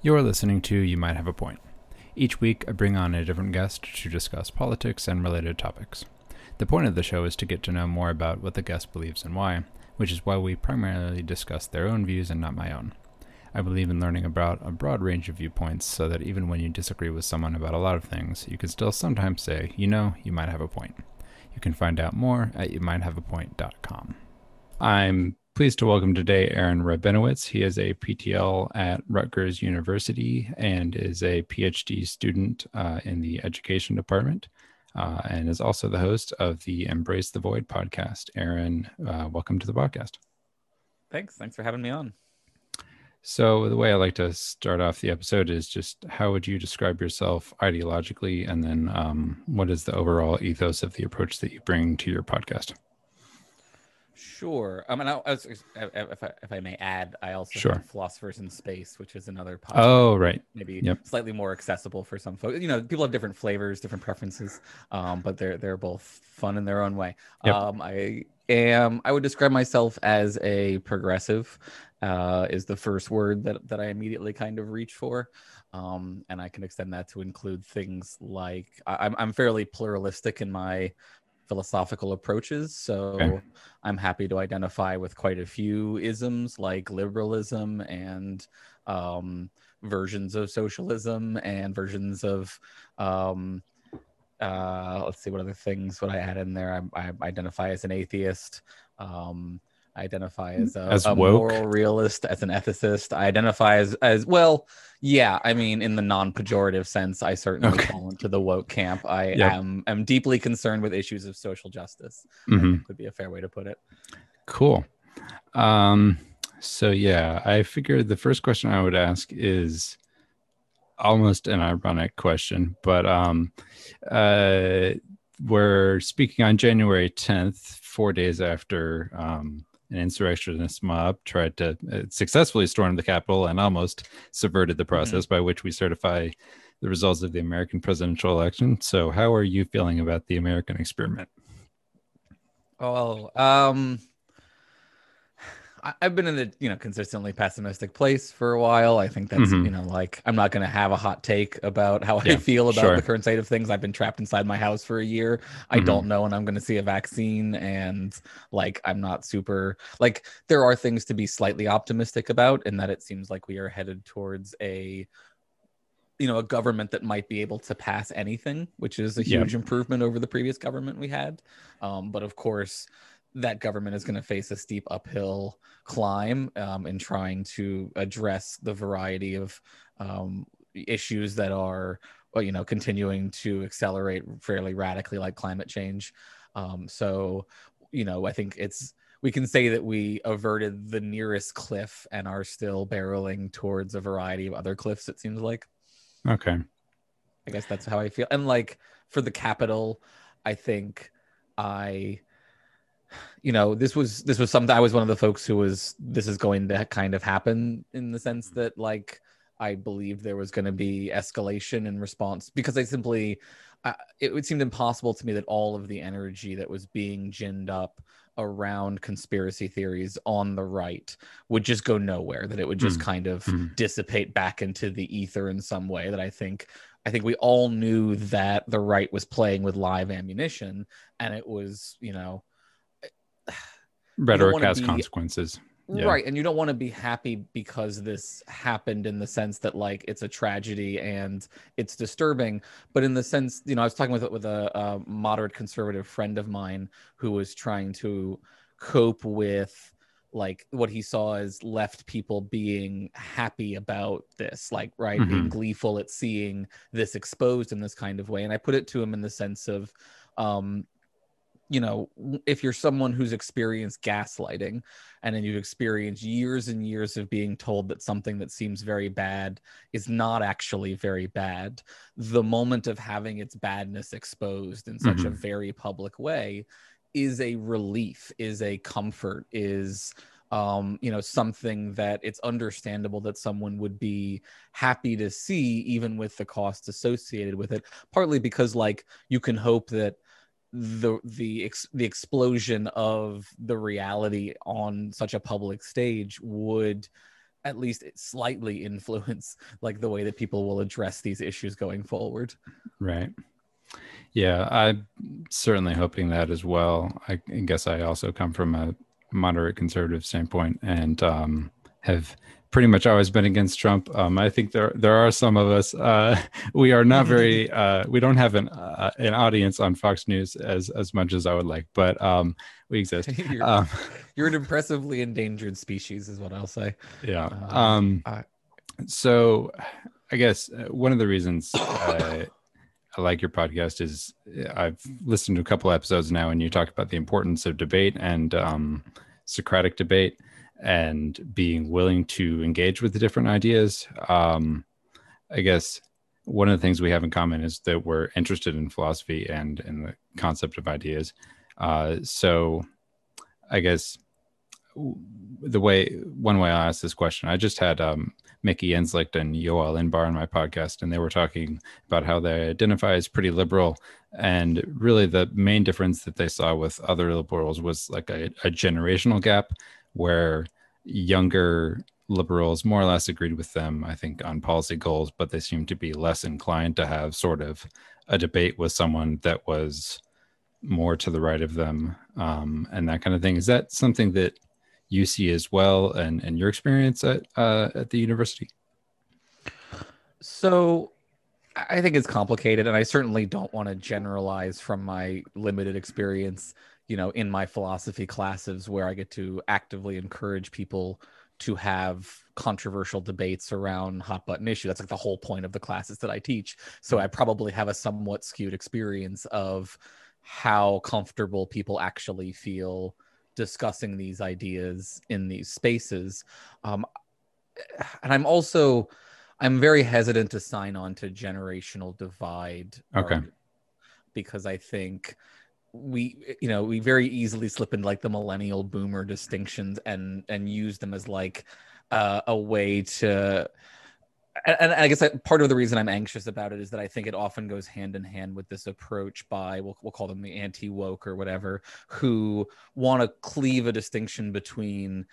You're listening to You Might Have a Point. Each week, I bring on a different guest to discuss politics and related topics. The point of the show is to get to know more about what the guest believes and why, which is why we primarily discuss their own views and not my own. I believe in learning about a broad range of viewpoints so that even when you disagree with someone about a lot of things, you can still sometimes say, you know, you might have a point. You can find out more at youmighthaveapoint.com. I'm pleased to welcome today Aaron Rabinowitz. He is a PTL at Rutgers University and is a PhD student uh, in the education department uh, and is also the host of the Embrace the Void podcast. Aaron, uh, welcome to the podcast. Thanks. Thanks for having me on. So, the way I like to start off the episode is just how would you describe yourself ideologically? And then um, what is the overall ethos of the approach that you bring to your podcast? Sure. I mean, I, if, I, if I may add, I also sure. Philosophers in Space, which is another podcast. Oh, right. Maybe yep. slightly more accessible for some folks. You know, people have different flavors, different preferences, um, but they're they're both fun in their own way. Yep. Um, I am. I would describe myself as a progressive. Uh, is the first word that that I immediately kind of reach for. Um, and I can extend that to include things like I, I'm I'm fairly pluralistic in my philosophical approaches. So okay. I'm happy to identify with quite a few isms like liberalism and um, versions of socialism and versions of um, uh, let's see what other things would I add in there. I, I identify as an atheist. Um, I identify as a, as a moral realist, as an ethicist. I identify as as well. Yeah, I mean, in the non-pejorative sense, I certainly okay. fall into the woke camp. I yep. am am deeply concerned with issues of social justice. Mm-hmm. would be a fair way to put it. Cool. Um, so yeah, I figured the first question I would ask is almost an ironic question, but um, uh, we're speaking on January 10th, four days after um, an insurrectionist mob tried to uh, successfully storm the Capitol and almost subverted the mm-hmm. process mm-hmm. by which we certify the results of the American presidential election. So, how are you feeling about the American experiment? Oh, um, I've been in a you know consistently pessimistic place for a while. I think that's mm-hmm. you know like I'm not going to have a hot take about how yeah, I feel about sure. the current state of things. I've been trapped inside my house for a year. I mm-hmm. don't know when I'm going to see a vaccine, and like I'm not super like there are things to be slightly optimistic about, in that it seems like we are headed towards a you know a government that might be able to pass anything, which is a huge yep. improvement over the previous government we had. Um, but of course that government is going to face a steep uphill climb um, in trying to address the variety of um, issues that are, well, you know, continuing to accelerate fairly radically, like climate change. Um, so, you know, I think it's we can say that we averted the nearest cliff and are still barreling towards a variety of other cliffs. It seems like. Okay. I guess that's how I feel. And like for the Capitol, I think I you know this was this was something i was one of the folks who was this is going to kind of happen in the sense that like i believed there was going to be escalation in response because i simply uh, it would seem impossible to me that all of the energy that was being ginned up around conspiracy theories on the right would just go nowhere that it would just mm. kind of mm. dissipate back into the ether in some way that i think i think we all knew that the right was playing with live ammunition and it was you know rhetoric has be, consequences yeah. right and you don't want to be happy because this happened in the sense that like it's a tragedy and it's disturbing but in the sense you know i was talking with with a, a moderate conservative friend of mine who was trying to cope with like what he saw as left people being happy about this like right mm-hmm. being gleeful at seeing this exposed in this kind of way and i put it to him in the sense of um you know, if you're someone who's experienced gaslighting and then you've experienced years and years of being told that something that seems very bad is not actually very bad, the moment of having its badness exposed in such mm-hmm. a very public way is a relief, is a comfort, is um, you know, something that it's understandable that someone would be happy to see, even with the costs associated with it. Partly because, like, you can hope that the the ex, the explosion of the reality on such a public stage would at least slightly influence like the way that people will address these issues going forward. Right. Yeah, I'm certainly hoping that as well. I guess I also come from a moderate conservative standpoint and um, have pretty much always been against Trump. Um, I think there there are some of us. Uh, we are not very. Uh, we don't have an uh, an audience on Fox News as as much as I would like, but um, we exist. you're, Um, you're an impressively endangered species, is what I'll say. yeah. Uh, Um, so, I guess uh, one of the reasons uh, I like your podcast is uh, I've listened to a couple episodes now, and you talk about the importance of debate and um, Socratic debate and being willing to engage with the different ideas. Um, I guess one of the things we have in common is that we're interested in philosophy and in the concept of ideas. Uh, so, I guess the way one way I ask this question, I just had um, Mickey Inzlicht and Yoel Inbar on my podcast, and they were talking about how they identify as pretty liberal. And really, the main difference that they saw with other liberals was like a, a generational gap where younger liberals more or less agreed with them, I think, on policy goals, but they seemed to be less inclined to have sort of a debate with someone that was more to the right of them um, and that kind of thing. Is that something that you see as well and, and your experience at, uh, at the university? So I I think it's complicated, and I certainly don't want to generalize from my limited experience, you know, in my philosophy classes where I get to actively encourage people to have controversial debates around hot button issue. That's like the whole point of the classes that I teach. So I probably have a somewhat skewed experience of how comfortable people actually feel discussing these ideas in these spaces. Um, and I'm also I'm very hesitant to sign on to generational divide. Okay. Because I think we you know we very easily slip into like the millennial boomer distinctions and and use them as like uh, a way to and, I guess that part of the reason I'm anxious about it is that I think it often goes hand in hand with this approach by we'll, we'll call them the anti woke or whatever, who want to cleave a distinction between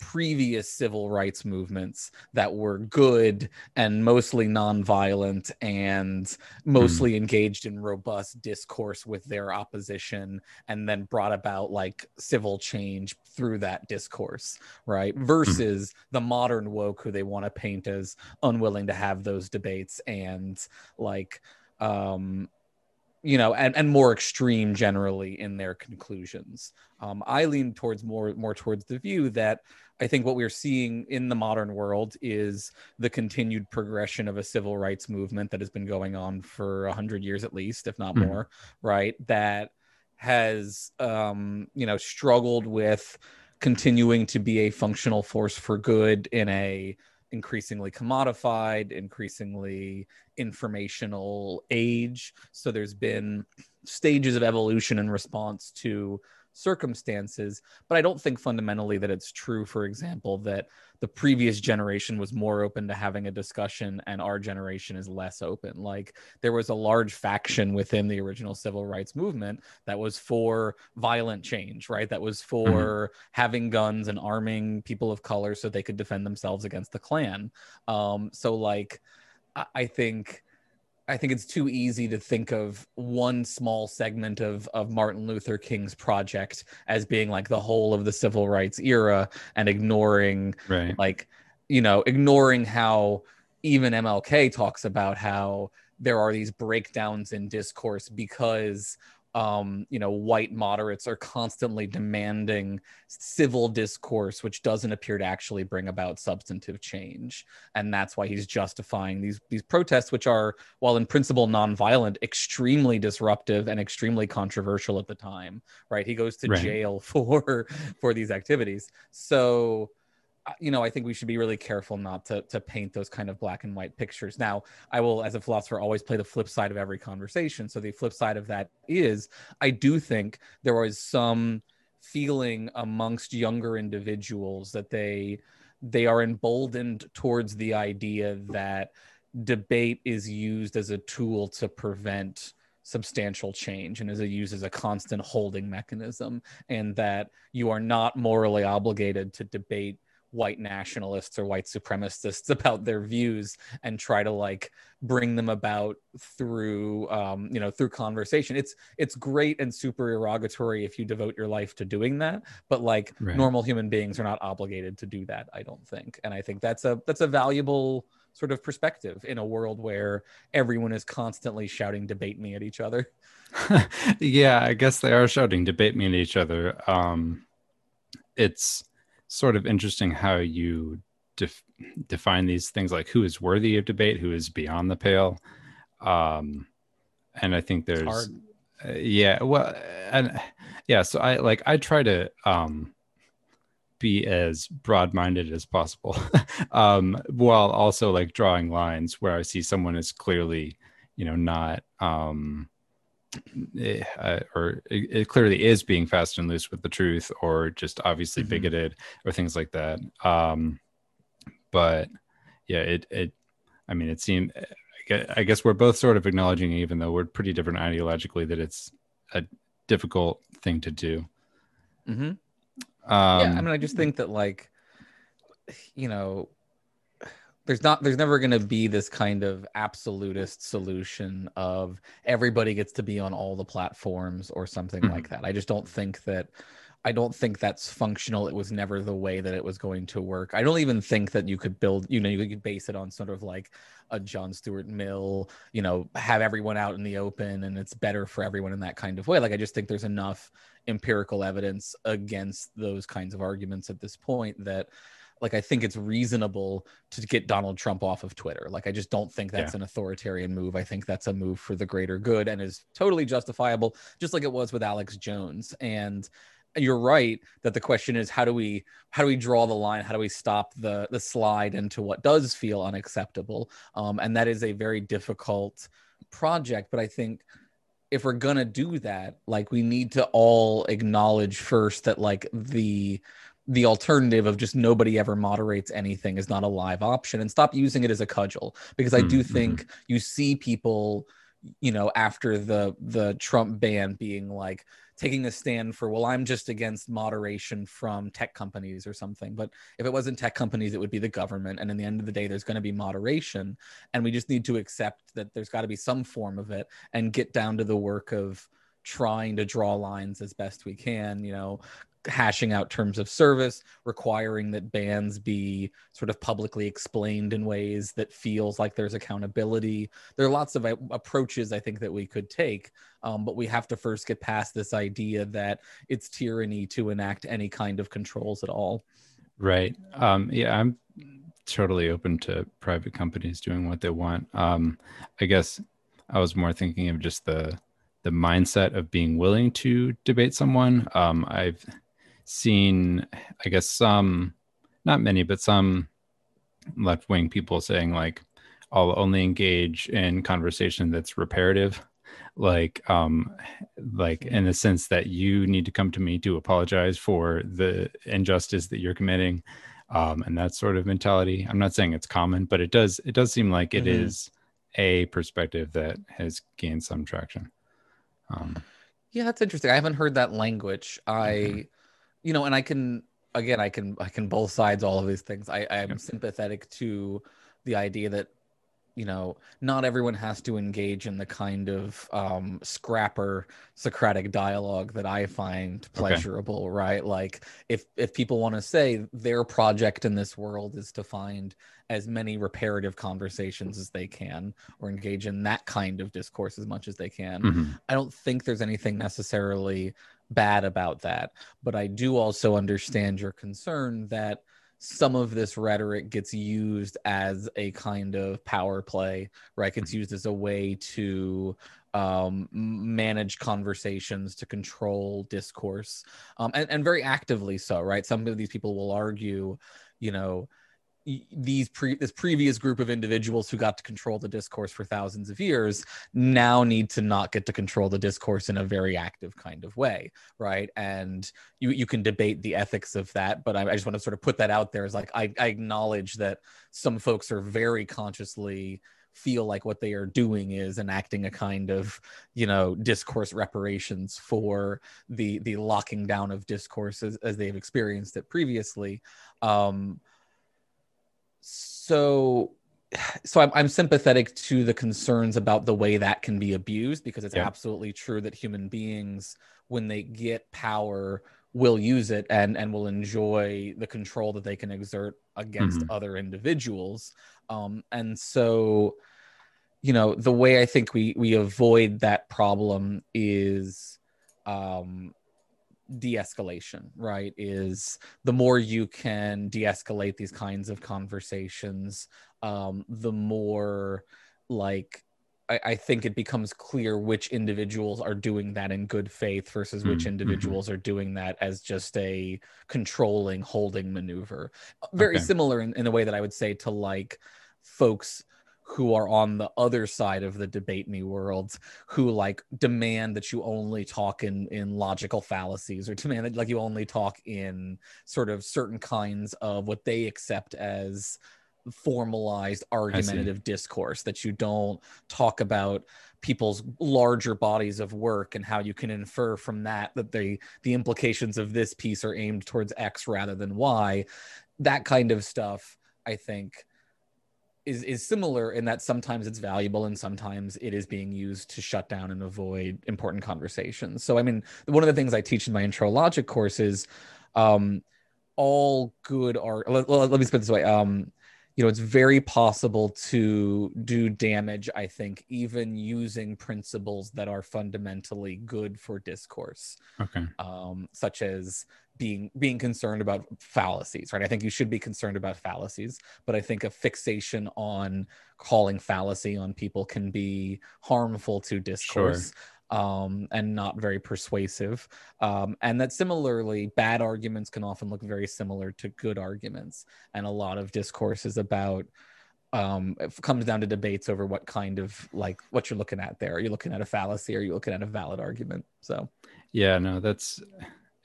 previous civil rights movements that were good and mostly nonviolent and mostly engaged in robust discourse with their opposition and then brought about like civil change through that discourse right? Versus the modern woke who they want to paint as unwilling to have those debates and like um you know and, and more extreme generally in their conclusions. Um, i lean towards more more towards the view that i think what we're seeing in the modern world is the continued progression of a civil rights movement that has been going on for 100 years at least if not Mhm. more right that has um, you know struggled with continuing to be a functional force for good in a increasingly commodified increasingly informational age so there's been stages of evolution in response to circumstances but i don't think fundamentally that it's true for example that the previous generation was more open to having a discussion and our generation is less open. Like there was a large faction within the original civil rights movement that was for violent change right? That was for having guns and arming people of color so they could defend themselves against the klan. Um so like I- i think I think it's too easy to think of one small segment of of Martin Luther King's project as being like the whole of the civil rights era and ignoring Right. like you know ignoring how even mlk talks about how there are these breakdowns in discourse because um you know white moderates are constantly demanding civil discourse which doesn't appear to actually bring about substantive change. And that's why he's justifying these these protests which are while in principle nonviolent extremely disruptive and extremely controversial at the time right? He goes to Right. jail for for these activities. So you know, I think we should be really careful not to to paint those kind of black and white pictures. Now, I will, as a philosopher, always play the flip side of every conversation. So the flip side of that is, I do think there was some feeling amongst younger individuals that they they are emboldened towards the idea that debate is used as a tool to prevent substantial change and is used as a constant holding mechanism and that you are not morally obligated to debate white nationalists or white supremacists about their views and try to like bring them about through um, you know through conversation. It's it's great and super derogatory if you devote your life to doing that but like right. normal human beings are not obligated to do that i don't think. And i think that's a that's a valuable sort of perspective in a world where everyone is constantly shouting debate me at each other. Yeah i guess they are shouting debate me at each other. Um it's sort of interesting how you def- define these things like who is worthy of debate, who is beyond the pale. Um, and I think there's, uh, yeah, well, and yeah, so I like, I try to, um, be as broad-minded as possible um, while also like drawing lines where i see someone is clearly you know not um, uh, or it, it, clearly is being fast and loose with the truth or just obviously mm-hmm. bigoted or things like that um but yeah it it i mean it seemed i guess we're both sort of acknowledging even though we're pretty different ideologically that it's a difficult thing to do mm-hmm. um yeah i mean i just think that like you know there's not there's never going to be this kind of absolutist solution of everybody gets to be on all the platforms or something mm-hmm. like that. I just don't think that i don't think that's functional. It was never the way that it was going to work. I don't even think that you could build you know you could base it on sort of like a john stuart mill you know have everyone out in the open and it's better for everyone in that kind of way. Like i just think there's enough empirical evidence against those kinds of arguments at this point that like I think it's reasonable to get Donald Trump off of Twitter. Like I just don't think that's yeah. an authoritarian move. I think that's a move for the greater good and is totally justifiable, just like it was with Alex Jones. And you're right that the question is how do we how do we draw the line? How do we stop the the slide into what does feel unacceptable? Um, and that is a very difficult project. But I think if we're gonna do that, like we need to all acknowledge first that like the the alternative of just nobody ever moderates anything is not a live option and stop using it as a cudgel because i do mm-hmm. think you see people you know after the the trump ban being like taking a stand for well i'm just against moderation from tech companies or something but if it wasn't tech companies it would be the government and in the end of the day there's going to be moderation and we just need to accept that there's got to be some form of it and get down to the work of trying to draw lines as best we can you know hashing out terms of service, requiring that bans be sort of publicly explained in ways that feels like there's accountability. There are lots of uh, approaches I think that we could take, um, but we have to first get past this idea that it's tyranny to enact any kind of controls at all. Right. Um, yeah, I'm totally open to private companies doing what they want. Um, I guess I was more thinking of just the the mindset of being willing to debate someone. Um, I've seen, I guess, some, not many, but some left wing people saying, like, I'll only engage in conversation that's reparative. Like um like in the sense that you need to come to me to apologize for the injustice that you're committing um and that sort of mentality. I'm not saying it's common but it does it does seem like it mm-hmm. is a perspective that has gained some traction. Um yeah that's interesting. I haven't heard that language. I you know, and I can again, I can I can both sides all of these things. I I am sympathetic to the idea that you know not everyone has to engage in the kind of um, scrapper socratic dialogue that i find pleasurable okay. right like if if people want to say their project in this world is to find as many reparative conversations as they can or engage in that kind of discourse as much as they can mm-hmm. i don't think there's anything necessarily bad about that. But I do also understand your concern that some of this rhetoric gets used as a kind of power play, right? It's used as a way to um, manage conversations, to control discourse, um, and, and very actively so, right? Some of these people will argue, you know, these pre this previous group of individuals who got to control the discourse for thousands of years now need to not get to control the discourse in a very active kind of way right? And you you can debate the ethics of that but i, I just want to sort of put that out there as like I, I acknowledge that some folks are very consciously feel like what they are doing is enacting a kind of you know discourse reparations for the the locking down of discourse as, as they've experienced it previously. Um so so I'm, I'm sympathetic to the concerns about the way that can be abused because it's yeah. absolutely true that human beings when they get power will use it and and will enjoy the control that they can exert against mm-hmm. other individuals um and so you know the way i think we we avoid that problem is um de-escalation right is the more you can de-escalate these kinds of conversations um the more like I, I think it becomes clear which individuals are doing that in good faith versus which mm, mm-hmm. individuals are doing that as just a controlling holding maneuver very okay. similar in, in a way that i would say to like folks who are on the other side of the debate me world who like demand that you only talk in in logical fallacies or demand that like you only talk in sort of certain kinds of what they accept as formalized argumentative discourse that you don't talk about people's larger bodies of work and how you can infer from that that the the implications of this piece are aimed towards x rather than y. That kind of stuff i think is is similar in that sometimes it's valuable and sometimes it is being used to shut down and avoid important conversations. So i mean one of the things i teach in my intro logic course is um all good art let, let, me put it this way um you know it's very possible to do damage i think even using principles that are fundamentally good for discourse. Okay. Um, such as being being concerned about fallacies right i think you should be concerned about fallacies but i think a fixation on calling fallacy on people can be harmful to discourse sure um, and not very persuasive. Um, and that similarly, bad arguments can often look very similar to good arguments. And a lot of discourse is about um, it comes down to debates over what kind of like what you're looking at there. Are you looking at a fallacy? Or are you looking at a valid argument? So, yeah, no, that's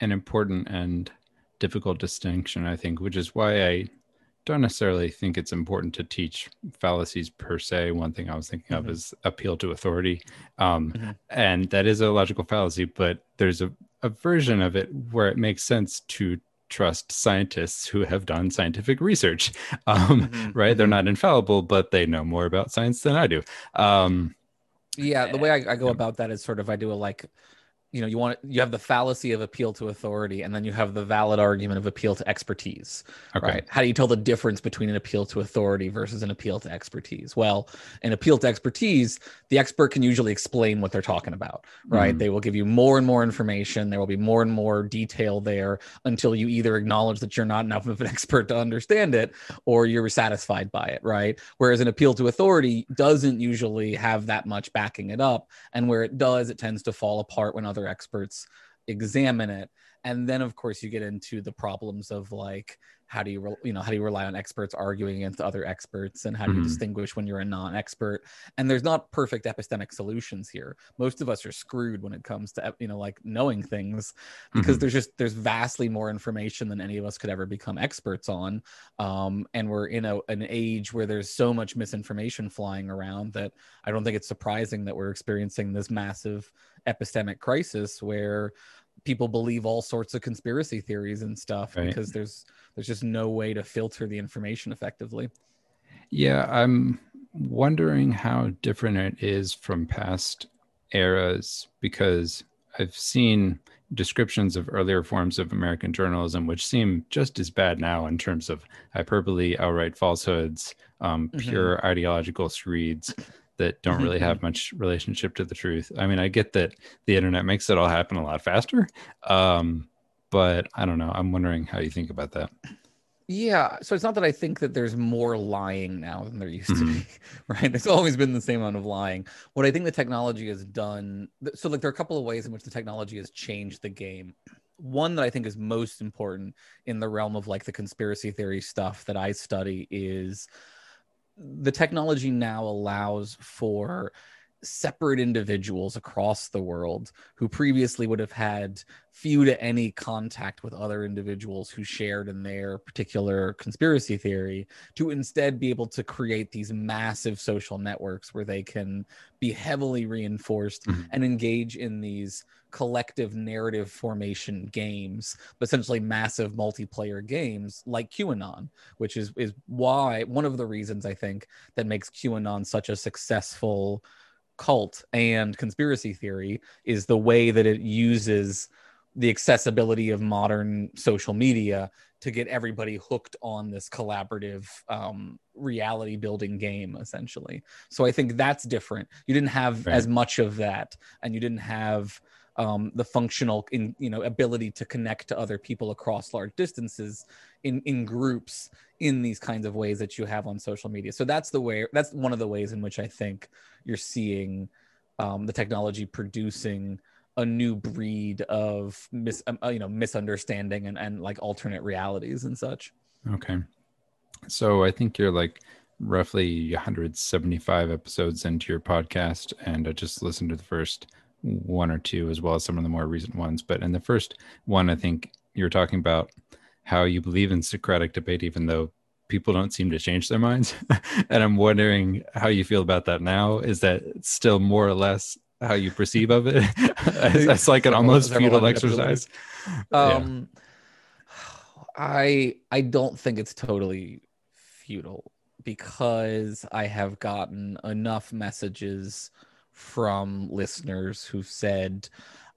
an important and difficult distinction, I think, which is why I don't necessarily think it's important to teach fallacies per se. One thing I was thinking mm-hmm. of is appeal to authority. Um, mm-hmm. And that is a logical fallacy, but there's a, a version of it where it makes sense to trust scientists who have done scientific research. Um, mm-hmm. Right? They're mm-hmm. not infallible, but they know more about science than I do. Um, yeah. The way I, I go about that is sort of I do a like, you know you want you have the fallacy of appeal to authority and then you have the valid argument of appeal to expertise okay. right? How do you tell the difference between an appeal to authority versus an appeal to expertise? Well an appeal to expertise the expert can usually explain what they're talking about right? Mm. they will give you more and more information. There will be more and more detail there until you either acknowledge that you're not enough of an expert to understand it or you're satisfied by it right? Whereas an appeal to authority doesn't usually have that much backing it up and where it does it tends to fall apart when other experts examine it and then of course you get into the problems of like how do you re- you know how do you rely on experts arguing against other experts and how do you mm-hmm. distinguish when you're a non-expert and there's not perfect epistemic solutions here most of us are screwed when it comes to you know like knowing things because mm-hmm. there's just there's vastly more information than any of us could ever become experts on um, and we're in a, an age where there's so much misinformation flying around that i don't think it's surprising that we're experiencing this massive epistemic crisis where people believe all sorts of conspiracy theories and stuff right. because there's there's just no way to filter the information effectively. Yeah, I'm wondering how different it is from past eras because I've seen descriptions of earlier forms of American journalism which seem just as bad now in terms of hyperbole, outright falsehoods, um, mm-hmm. pure ideological screeds that don't really have mm-hmm. much relationship to the truth. I mean, I get that the internet makes it all happen a lot faster, um, but I don't know. I'm wondering how you think about that. Yeah, so it's not that I think that there's more lying now than there used mm-hmm. to be, right? There's always been the same amount of lying. What I think the technology has done, so like there are a couple of ways in which the technology has changed the game. One that I think is most important in the realm of like the conspiracy theory stuff that I study is the technology now allows for separate individuals across the world who previously would have had few to any contact with other individuals who shared in their particular conspiracy theory to instead be able to create these massive social networks where they can be heavily reinforced mm-hmm. and engage in these collective narrative formation games, essentially massive multiplayer games like QAnon, which is is why one of the reasons I think that makes QAnon such a successful cult and conspiracy theory is the way that it uses the accessibility of modern social media to get everybody hooked on this collaborative um, reality building game essentially so i think that's different you didn't have right. as much of that and you didn't have um, the functional in you know ability to connect to other people across large distances in in groups in these kinds of ways that you have on social media. So that's the way that's one of the ways in which i think you're seeing um, the technology producing a new breed of mis um, uh, you know misunderstanding and, and like alternate realities and such. Okay. So i think you're like roughly 175 episodes into your podcast and i just listened to the first one or two as well as some of the more recent ones. But in the first one, I think you're talking about how you believe in Socratic debate, even though people don't seem to change their minds. and I'm wondering how you feel about that now. Is that still more or less how you perceive of it? It's like an almost futile exercise. Um, yeah. I I don't think it's totally futile because I have gotten enough messages from listeners who said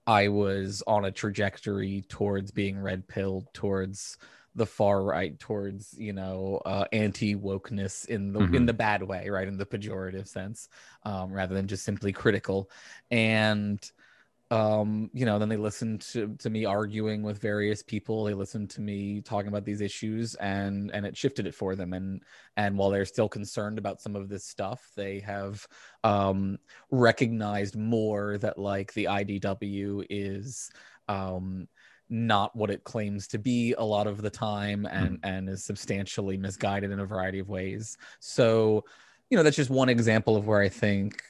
I was on a trajectory towards being red pilled, towards the far right, towards you know uh, anti wokeness in the mm-hmm. in the bad way, right, in the pejorative sense, um, rather than just simply critical. And um you know then they listened to, to me arguing with various people. They listened to me talking about these issues and and it shifted it for them. And and while they're still concerned about some of this stuff they have um recognized more that like the idw is um not what it claims to be a lot of the time and mm. and is substantially misguided in a variety of ways. So you know that's just one example of where i think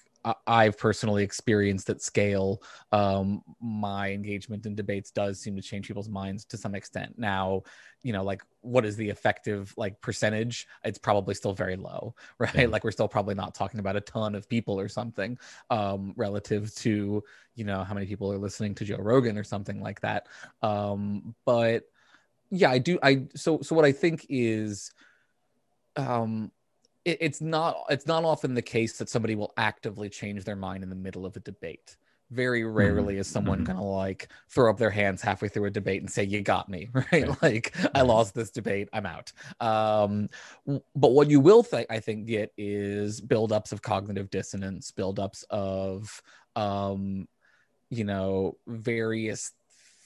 I've personally experienced at scale, um, my engagement in debates does seem to change people's minds to some extent. Now, you know, like what is the effective like percentage? It's probably still very low, right? Yeah. Like we're still probably not talking about a ton of people or something um, relative to you know how many people are listening to Joe Rogan or something like that. Um, but yeah, I do. I so so what I think is um it, it's not it's not often the case that somebody will actively change their mind in the middle of a debate very mm-hmm. rarely mm-hmm. is someone mm-hmm. gonna like throw up their hands halfway through a debate and say you got me right, right. like i lost this debate i'm out um, but what you will th- i think get is buildups of cognitive dissonance buildups of um, you know various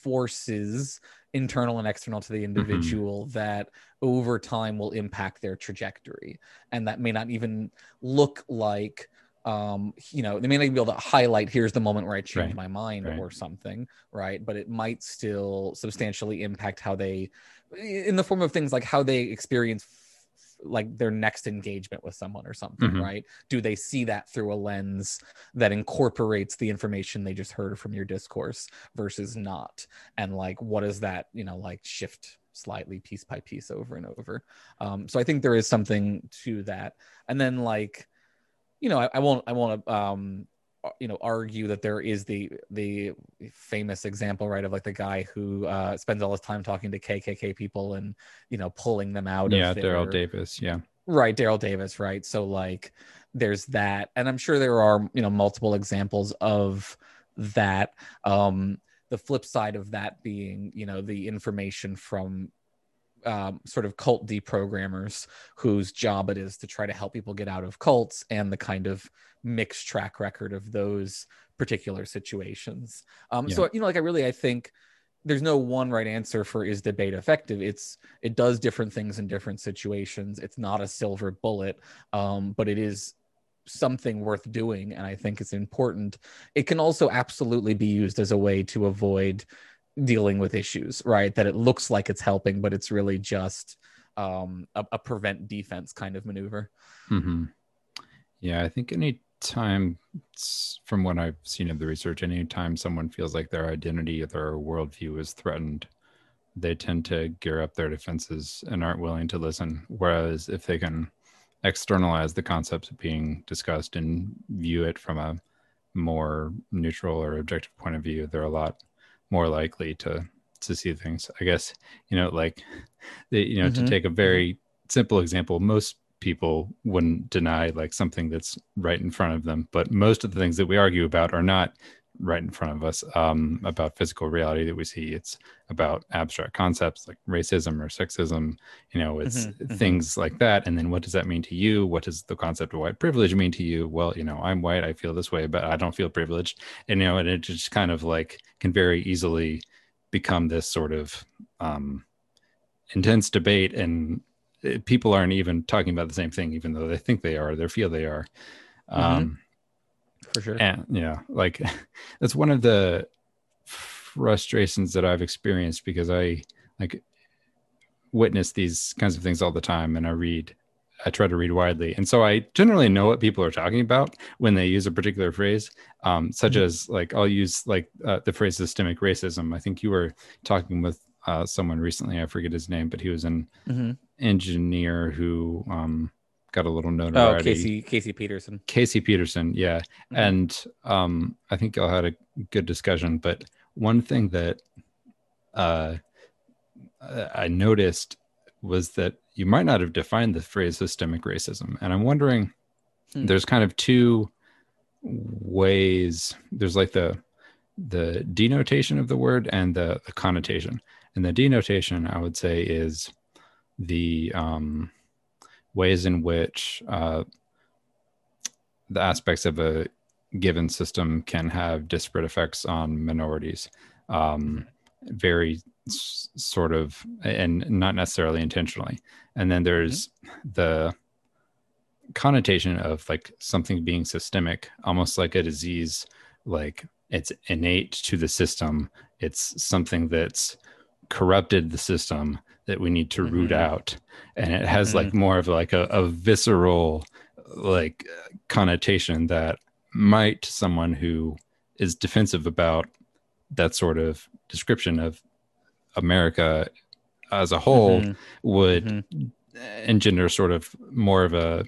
forces internal and external to the mm-hmm. individual mm-hmm. that over time will impact their trajectory and that may not even look like um you know they may not be able to highlight here's the moment where i changed right. my mind right. or something right but it might still substantially impact how they in the form of things like how they experience like their next engagement with someone or something mm-hmm. right? Do they see that through a lens that incorporates the information they just heard from your discourse versus not? And like what is that you know like shift slightly piece by piece over and over? Um so i think there is something to that. And then like you know i, I won't i won't um you know argue that there is the the famous example right of like the guy who uh spends all his time talking to kkk people and you know pulling them out yeah daryl davis yeah. Right daryl davis right? So like there's that and i'm sure there are you know multiple examples of that. Um the flip side of that being you know the information from um, sort of cult deprogrammers whose job it is to try to help people get out of cults and the kind of mixed track record of those particular situations. Um, yeah. So you know, like I really I think there's no one right answer for is debate effective. It's it does different things in different situations. It's not a silver bullet, um, but it is something worth doing and i think it's important it can also absolutely be used as a way to avoid dealing with issues, right? That it looks like it's helping, but it's really just um, a, a prevent defense kind of maneuver. Mm-hmm. Yeah, I think any time from what I've seen of the research, anytime someone feels like their identity or their worldview is threatened, they tend to gear up their defenses and aren't willing to listen. Whereas if they can externalize the concepts being discussed and view it from a more neutral or objective point of view, they're a lot more likely to to see things. I guess you know, like, they, you know, mm-hmm. to take a very simple example, most people wouldn't deny like something that's right in front of them, but most of the things that we argue about are not right in front of us um, about physical reality that we see. It's about abstract concepts like racism or sexism. You know, it's mm-hmm, mm-hmm. things mm-hmm. like that. And then what does that mean to you? What does the concept of white privilege mean to you? Well, you know, I'm white. I feel this way, but I don't feel privileged. And you know, and it just kind of like can very easily become this sort of um, intense debate and people aren't even talking about the same thing even though they think they are they feel they are mm-hmm. um, for sure. And yeah, like that's one of the frustrations that I've experienced because I like witness these kinds of things all the time and I read I try to read widely. And so I generally know what people are talking about when they use a particular phrase, um, such mm-hmm. as like I'll use like uh, the phrase systemic racism. I think you were talking with uh, someone recently, I forget his name, but he was in mm-hmm. Engineer who um, got a little oh, notoriety. Oh, Casey Casey Peterson. Casey Peterson, yeah, mm-hmm. and um, I think y'all had a good discussion. But one thing that uh, I noticed was that you might not have defined the phrase systemic racism, and I'm wondering. Hmm. There's kind of two ways. There's like the the denotation of the word and the, the connotation. And the denotation, I would say, is the um, ways in which uh, the aspects of a given system can have disparate effects on minorities. Um, very s- sort of, and not necessarily intentionally. And then there's mm-hmm. the connotation of like something being systemic, almost like a disease, like it's innate to the system. It's something that's corrupted the system that we need to mm-hmm. root out and it has mm-hmm. like more of like a, a visceral like connotation that might someone who is defensive about that sort of description of america as a whole mm-hmm. would mm-hmm. engender sort of more of a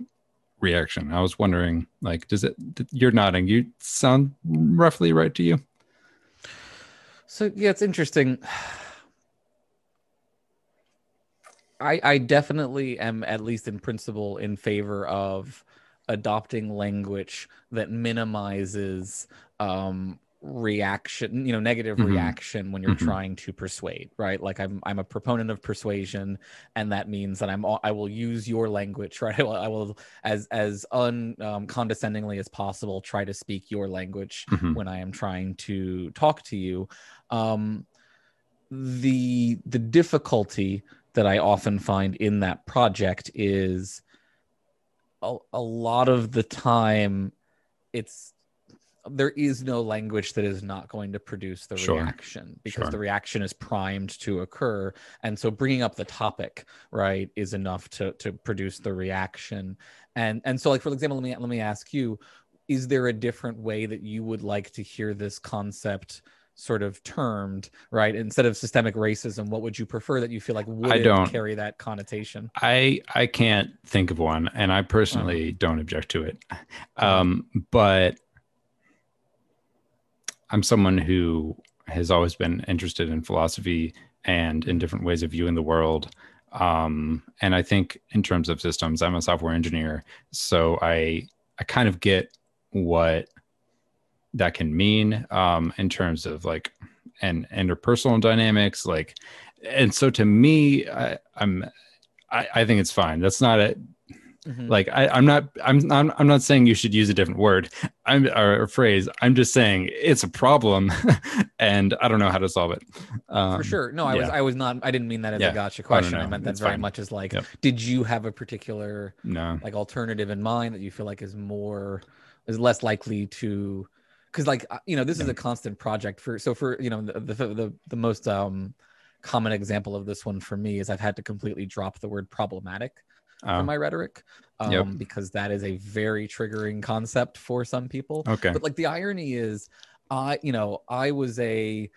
reaction i was wondering like does it you're nodding you sound roughly right to you so yeah it's interesting I, I definitely am at least in principle in favor of adopting language that minimizes um, reaction you know negative mm-hmm. reaction when you're mm-hmm. trying to persuade right like i'm i'm a proponent of persuasion and that means that i'm i will use your language right i will, I will as as un um, condescendingly as possible try to speak your language mm-hmm. when i am trying to talk to you um the the difficulty that I often find in that project is a, a lot of the time it's there is no language that is not going to produce the sure. reaction because sure. the reaction is primed to occur and so bringing up the topic right is enough to to produce the reaction and and so like for example let me let me ask you is there a different way that you would like to hear this concept sort of termed, right? Instead of systemic racism, what would you prefer that you feel like wouldn't carry that connotation? I I can't think of one, and I personally uh-huh. don't object to it. Um, but I'm someone who has always been interested in philosophy and in different ways of viewing the world. Um, and I think in terms of systems, I'm a software engineer, so I I kind of get what that can mean um, in terms of like and interpersonal dynamics like and so to me I, i'm I, I think it's fine that's not a mm-hmm. like I, i'm not i'm I'm, I'm not saying you should use a different word i'm or a phrase i'm just saying it's a problem and i don't know how to solve it um, for sure no i yeah. was i was not i didn't mean that as yeah. a gotcha question i meant that very fine. much as like yep. did you have a particular no like alternative in mind that you feel like is more is less likely to because like uh, you know this is a constant project for so for you know the the the, the most um common example of this one for me is I've had to completely drop the word problematic Oh, from my rhetoric um, Yep. because that is a very triggering concept for some people. okay. But like the irony is, I you know I was a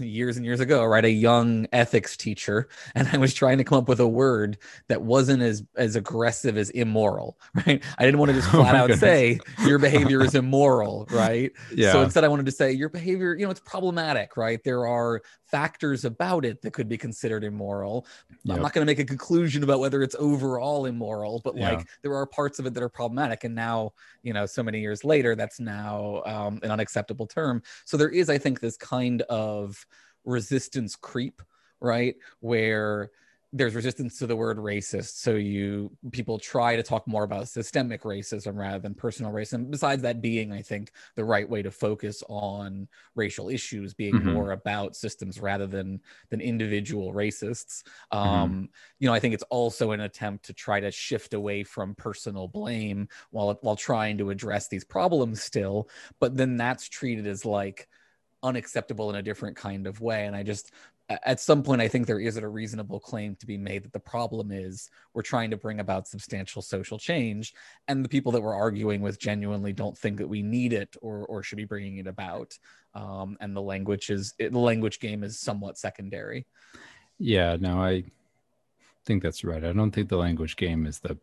years and years ago, right, a young ethics teacher, and I was trying to come up with a word that wasn't as as aggressive as immoral, right? I didn't want to just Oh flat my out goodness. say your behavior is immoral, right? Yeah. So instead, I wanted to say your behavior, you know, it's problematic, right? There are factors about it that could be considered immoral. Yep. I'm not going to make a conclusion about whether it's overall immoral, but Yeah. like there are parts of it that are problematic. And now, you know, so many years later, that's now um, an unacceptable term. So there is, I think, this kind of resistance creep, right? Where there's resistance to the word racist so you people try to talk more about systemic racism rather than personal racism besides that being i think the right way to focus on racial issues being Mhm. more about systems rather than than individual racists Mm-hmm. um you know i think it's also an attempt to try to shift away from personal blame while while trying to address these problems still but then that's treated as like unacceptable in a different kind of way. And i just at some point i think there is a reasonable claim to be made that the problem is we're trying to bring about substantial social change and the people that we're arguing with genuinely don't think that we need it or or should be bringing it about. Um, and the language is it, the language game is somewhat secondary. Yeah, no, I think that's right. I don't think the language game is the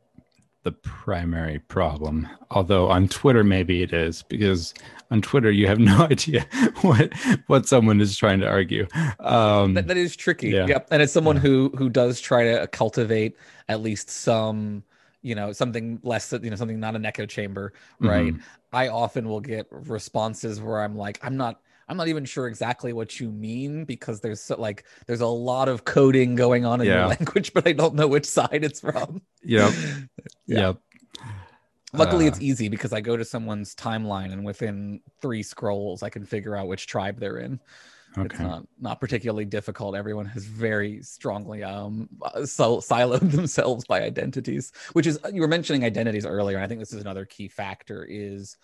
the primary problem. Although on Twitter maybe it is because on Twitter you have no idea what what someone is trying to argue. Um that, that is tricky yeah. yep and as someone Yeah. who who does try to cultivate at least some you know something less you know something not an echo chamber right mhm. i often will get responses where i'm like i'm not i'm not even sure exactly what you mean because there's so, like there's a lot of coding going on in Yeah. your language but i don't know which side it's from Yep. Yeah. Yep. luckily Uh, it's easy because i go to someone's timeline and within three scrolls i can figure out which tribe they're in it's Okay. not not particularly difficult everyone has very strongly um uh, so siloed themselves by identities which is you were mentioning identities earlier i think this is another key factor is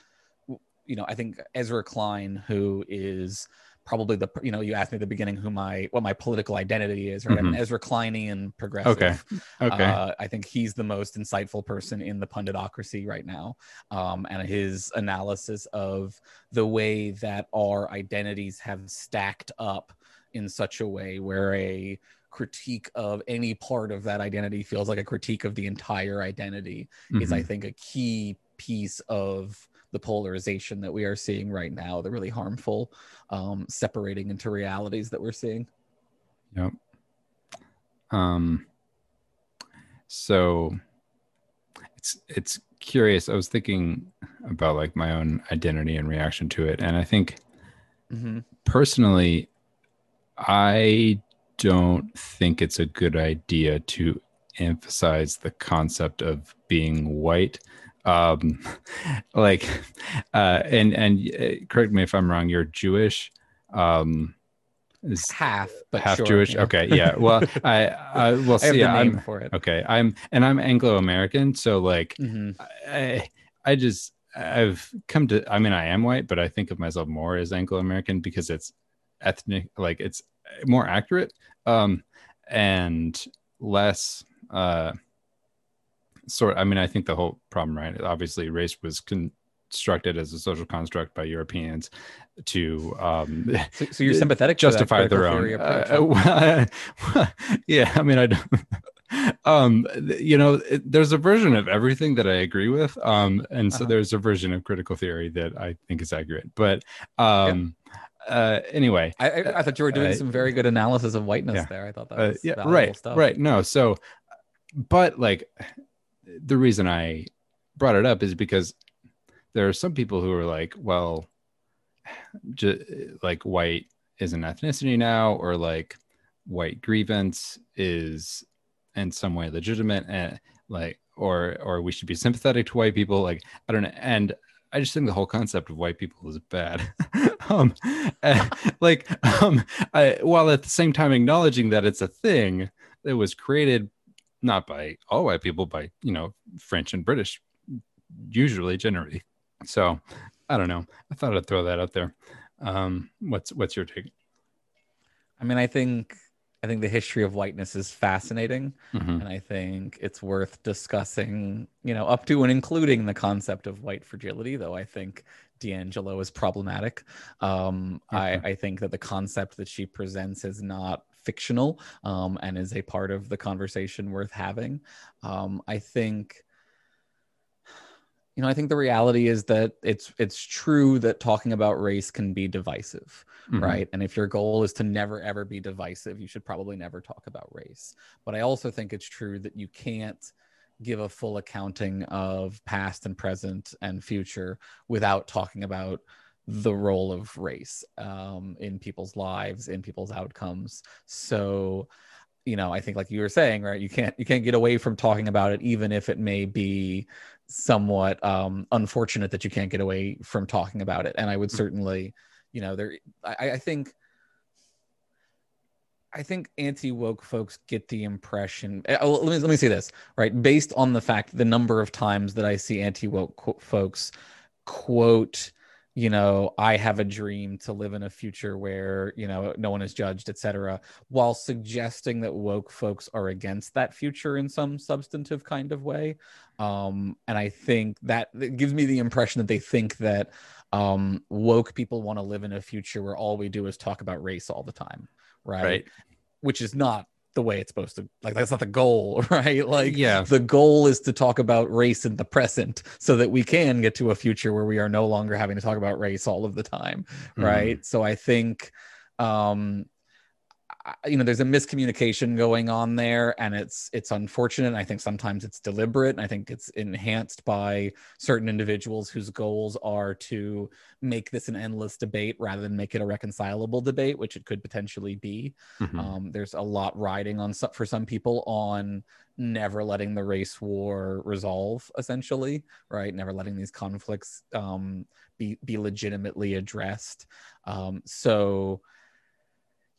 you know i think ezra klein who is probably the you know you asked me at the beginning who my what my political identity is right i'm an ezra kleinian progressive Mm-hmm. Okay. Okay. uh, I think he's the most insightful person in the punditocracy right now. Um, and his analysis of the way that our identities have stacked up in such a way where a critique of any part of that identity feels like a critique of the entire identity is, I Mhm. think, a key piece of the polarization that we are seeing right now, the really harmful um, separating into realities that we're seeing. Yep. Um so it's it's curious. I was thinking about like my own identity and reaction to it and I think Mhm. personally I don't think it's a good idea to emphasize the concept of being white um like uh and and uh, correct me if i'm wrong you're jewish um is Half, but half sure, jewish yeah. okay yeah well i i will I have see the i'm for it. okay i'm and i'm anglo-american so like Mhm. I, I just I've come to I mean I am white, but I think of myself more as Anglo-American because it's ethnic like it's more accurate um and less uh sort I mean I think the whole problem right obviously race was constructed as a social construct by Europeans to um So, so you're sympathetic to justify their own uh, yeah i mean i don't um you know it, there's a version of everything that i agree with um and so Uh-huh. there's a version of critical theory that i think is accurate but um uh anyway I, I, thought you were doing uh, some very good analysis of whiteness yeah. there. I thought that uh, was yeah right stuff. right no so but like the reason i brought it up is because there are some people who are like well like white is an ethnicity now or like white grievance is in some way legitimate and like or or we should be sympathetic to white people like i don't know. And i just think the whole concept of white people is bad. Um eh, like um I, while at the same time acknowledging that it's a thing that was created not by all white people by you know french and british usually generally. So i don't know. I thought i'd throw that out there. Um what's what's your take? I mean, I think I think the history of whiteness is fascinating, Mhm. and I think it's worth discussing, you know, up to and including the concept of white fragility, though I think DiAngelo is problematic. Um, I, I think that the concept that she presents is not fictional um, and is a part of the conversation worth having. Um, I think you know i think the reality is that it's it's true that talking about race can be divisive Mhm. right and if your goal is to never ever be divisive you should probably never talk about race but i also think it's true that you can't give a full accounting of past and present and future without talking about the role of race um, in people's lives in people's outcomes so you know i think like you were saying right you can't you can't get away from talking about it even if it may be somewhat um unfortunate that you can't get away from talking about it and i would Mhm. certainly you know there i i think I think anti-woke folks get the impression. eh, oh, Let me let me say this right, based on the fact the number of times that I see anti-woke qu- folks quote, you know, I have a dream to live in a future where you know no one is judged, etc., while suggesting that woke folks are against that future in some substantive kind of way. Um, and I think that, gives me the impression that they think that um, woke people want to live in a future where all we do is talk about race all the time right? Right. Which is not the way it's supposed to like that's not the goal, right? Like Yeah. the goal is to talk about race in the present so that we can get to a future where we are no longer having to talk about race all of the time, Mhm. right? So I think um you know there's a miscommunication going on there and it's it's unfortunate. I think sometimes it's deliberate and i think it's enhanced by certain individuals whose goals are to make this an endless debate rather than make it a reconcilable debate which it could potentially be. Mhm. um, there's a lot riding on for some people on never letting the race war resolve essentially right? Never letting these conflicts um, be be legitimately addressed. Um, so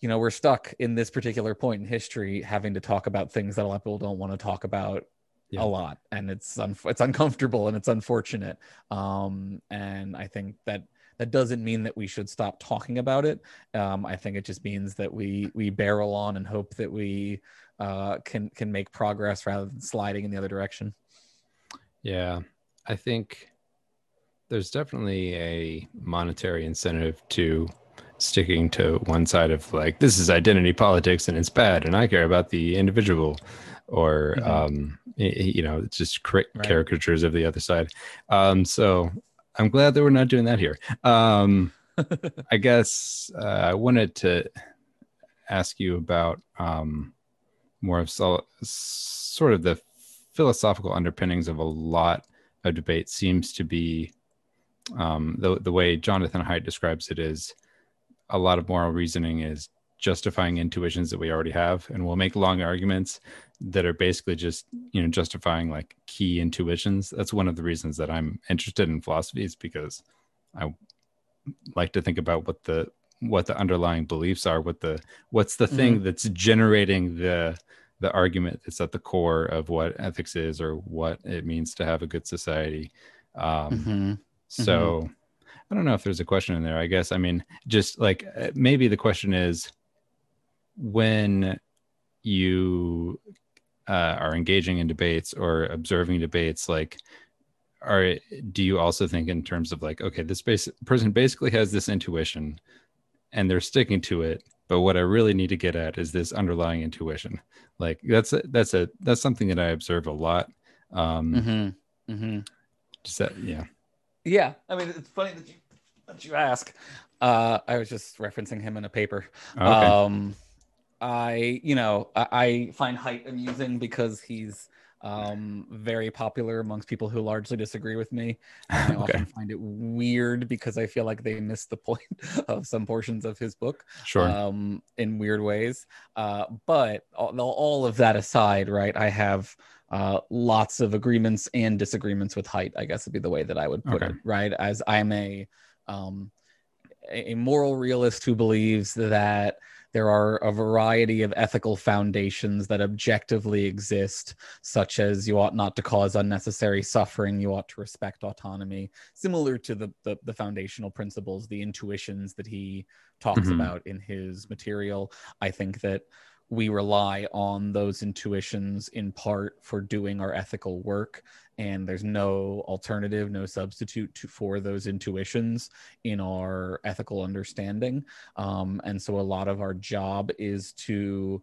you know we're stuck in this particular point in history having to talk about things that a lot of people don't want to talk about Yeah. a lot and it's un- it's uncomfortable and it's unfortunate. Um and i think that that doesn't mean that we should stop talking about it. Um i think it just means that we we barrel on and hope that we uh can can make progress rather than sliding in the other direction. Yeah, I think there's definitely a monetary incentive to sticking to one side of like this is identity politics and it's bad and I care about the individual or Mhm. um you know it's just cri- Right. caricatures of the other side. Um so I'm glad that we're not doing that here. Um I guess uh, I wanted to ask you about um, more of so, sort of the philosophical underpinnings of a lot of debate. Seems to be um, the the way Jonathan Haidt describes it is a lot of moral reasoning is justifying intuitions that we already have, and we'll make long arguments that are basically just you know justifying like key intuitions. That's one of the reasons that I'm interested in philosophy is because I like to think about what the what the underlying beliefs are what the what's the thing that's generating the the argument that's at the core of what ethics is or what it means to have a good society um Mhm. so i don't know if there's a question in there. I guess i mean just like uh, maybe the question is when you uh, are engaging in debates or observing debates like are do you also think in terms of like okay this base, person basically has this intuition and they're sticking to it but what i really need to get at is this underlying intuition. Like that's a, that's a that's something that i observe a lot. Um Mhm. Mhm. just that yeah. Yeah, I mean, it's funny that you that you ask. Uh, I was just referencing him in a paper. okay Um, I, you know, I, I find Haidt amusing because he's um very popular amongst people who largely disagree with me. And I Okay. often find it weird because I feel like they miss the point of some portions of his book sure um, in weird ways. Uh, but all, all of that aside, right, I have uh, lots of agreements and disagreements with Haidt, I guess would be the way that I would put Okay. it, right? As I'm a, um, a moral realist who believes that there are a variety of ethical foundations that objectively exist, such as you ought not to cause unnecessary suffering, you ought to respect autonomy, similar to the the, the foundational principles, the intuitions that he talks Mhm. about in his material. I think that we rely on those intuitions in part for doing our ethical work and there's no alternative no substitute to, for those intuitions in our ethical understanding. Um, and so a lot of our job is to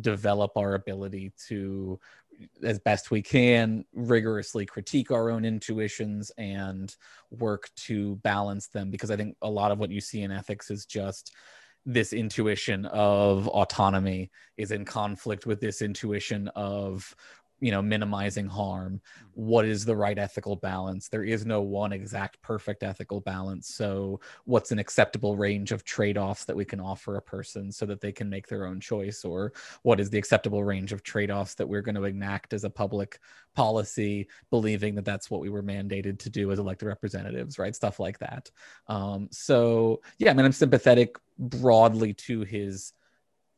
develop our ability to as best we can rigorously critique our own intuitions and work to balance them because i think a lot of what you see in ethics is just this intuition of autonomy is in conflict with this intuition of you know minimizing harm what is the right ethical balance? There is no one exact perfect ethical balance. So what's an acceptable range of trade-offs that we can offer a person so that they can make their own choice? Or what is the acceptable range of trade-offs that we're going to enact as a public policy believing that that's what we were mandated to do as elected representatives right? Stuff like that. Um, so yeah i mean i'm sympathetic broadly to his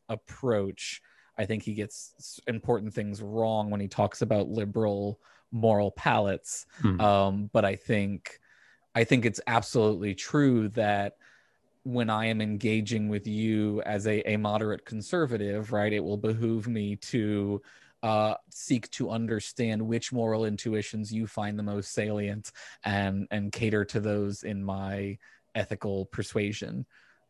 approach I think he gets important things wrong when he talks about liberal moral palettes. Hmm. Um, but I think I think it's absolutely true that when I am engaging with you as a, a moderate conservative, right, it will behoove me to uh, seek to understand which moral intuitions you find the most salient and and cater to those in my ethical persuasion.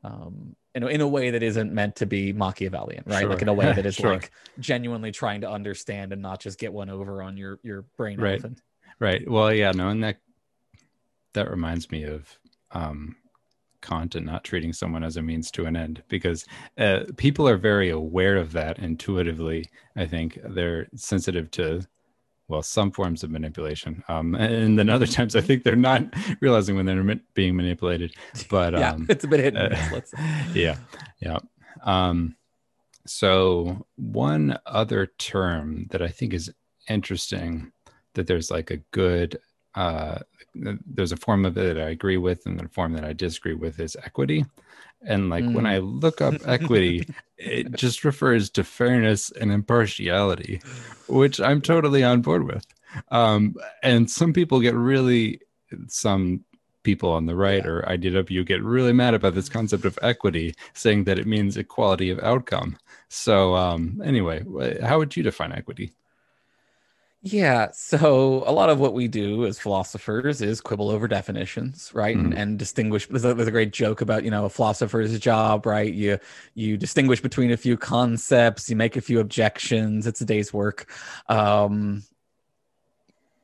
Um, in, in a way that isn't meant to be Machiavellian, right? Sure. Like in a way that is sure. like genuinely trying to understand and not just get one over on your your brain. Right. Often. Right. Well, yeah. No, and that that reminds me of um, Kant and not treating someone as a means to an end because uh, people are very aware of that intuitively. I think they're sensitive to well some forms of manipulation. Um, and then other times i think they're not realizing when they're being manipulated but yeah um, it's a bit hidden uh, yeah yeah. Um, so one other term that i think is interesting that there's like a good uh, there's a form of it that i agree with and the form that i disagree with is equity and like mm. when I look up equity, it just refers to fairness and impartiality, which I'm totally on board with. Um, and some people get really, some people on the right yeah. or IDW get really mad about this concept of equity, saying that it means equality of outcome. So, um, anyway, how would you define equity? Yeah. So a lot of what we do as philosophers is quibble over definitions, right? Mm-hmm. And, and distinguish. There's a, there's a great joke about you know a philosopher's job, right? You you distinguish between a few concepts, you make a few objections. It's a day's work. Um,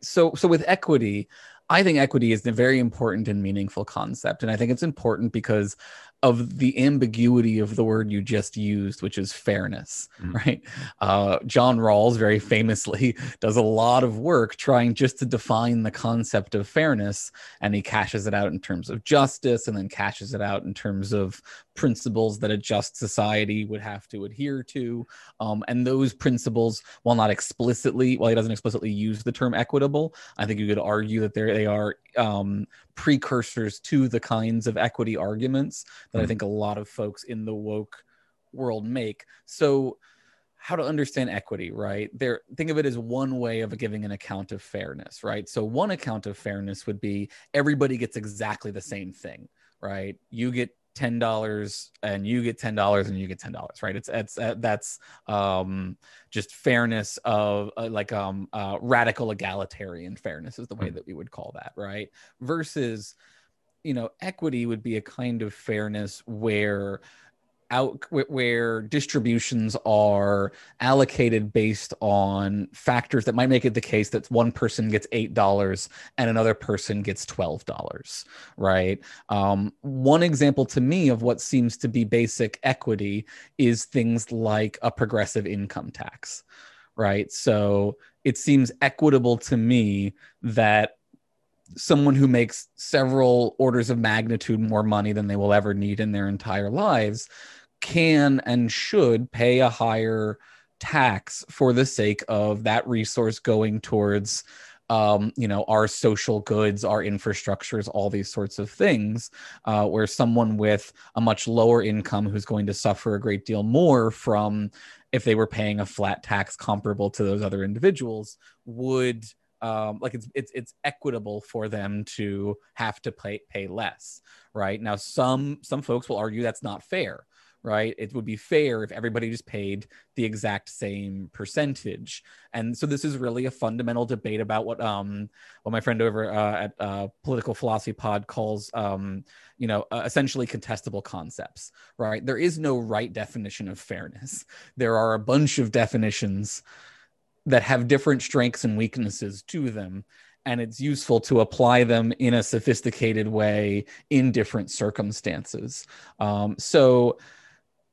so so with equity, I think equity is a very important and meaningful concept, and I think it's important because of the ambiguity of the word you just used, which is fairness, mm-hmm. right? Uh, John Rawls very famously does a lot of work trying just to define the concept of fairness, and he cashes it out in terms of justice, and then cashes it out in terms of principles that a just society would have to adhere to. Um, and those principles, while not explicitly, while he doesn't explicitly use the term equitable, I think you could argue that they are um, precursors to the kinds of equity arguments that mm. I hmm. think a lot of folks in the woke world make. So, how to understand equity, right? There, think of it as one way of giving an account of fairness, right? So, one account of fairness would be everybody gets exactly the same thing, right? You get ten dollars and you get ten dollars and you get ten dollars right it's it's uh, that's um just fairness of uh, like um uh, radical egalitarian fairness is the way hmm. that we would call that right versus you know equity would be a kind of fairness where out where distributions are allocated based on factors that might make it the case that one person gets eight dollars and another person gets twelve dollars right? Um, one example to me of what seems to be basic equity is things like a progressive income tax right? So it seems equitable to me that someone who makes several orders of magnitude more money than they will ever need in their entire lives can and should pay a higher tax for the sake of that resource going towards um, you know our social goods our infrastructures all these sorts of things uh, where someone with a much lower income who's going to suffer a great deal more from if they were paying a flat tax comparable to those other individuals would um, like it's it's it's equitable for them to have to pay pay less, right? Now, some some folks will argue that's not fair, right? It would be fair if everybody just paid the exact same percentage. And so this is really a fundamental debate about what um what my friend over uh, at uh, Political Philosophy Pod calls um you know uh, essentially contestable concepts, right? There is no right definition of fairness. There are a bunch of definitions that have different strengths and weaknesses to them and it's useful to apply them in a sophisticated way in different circumstances. Um, so,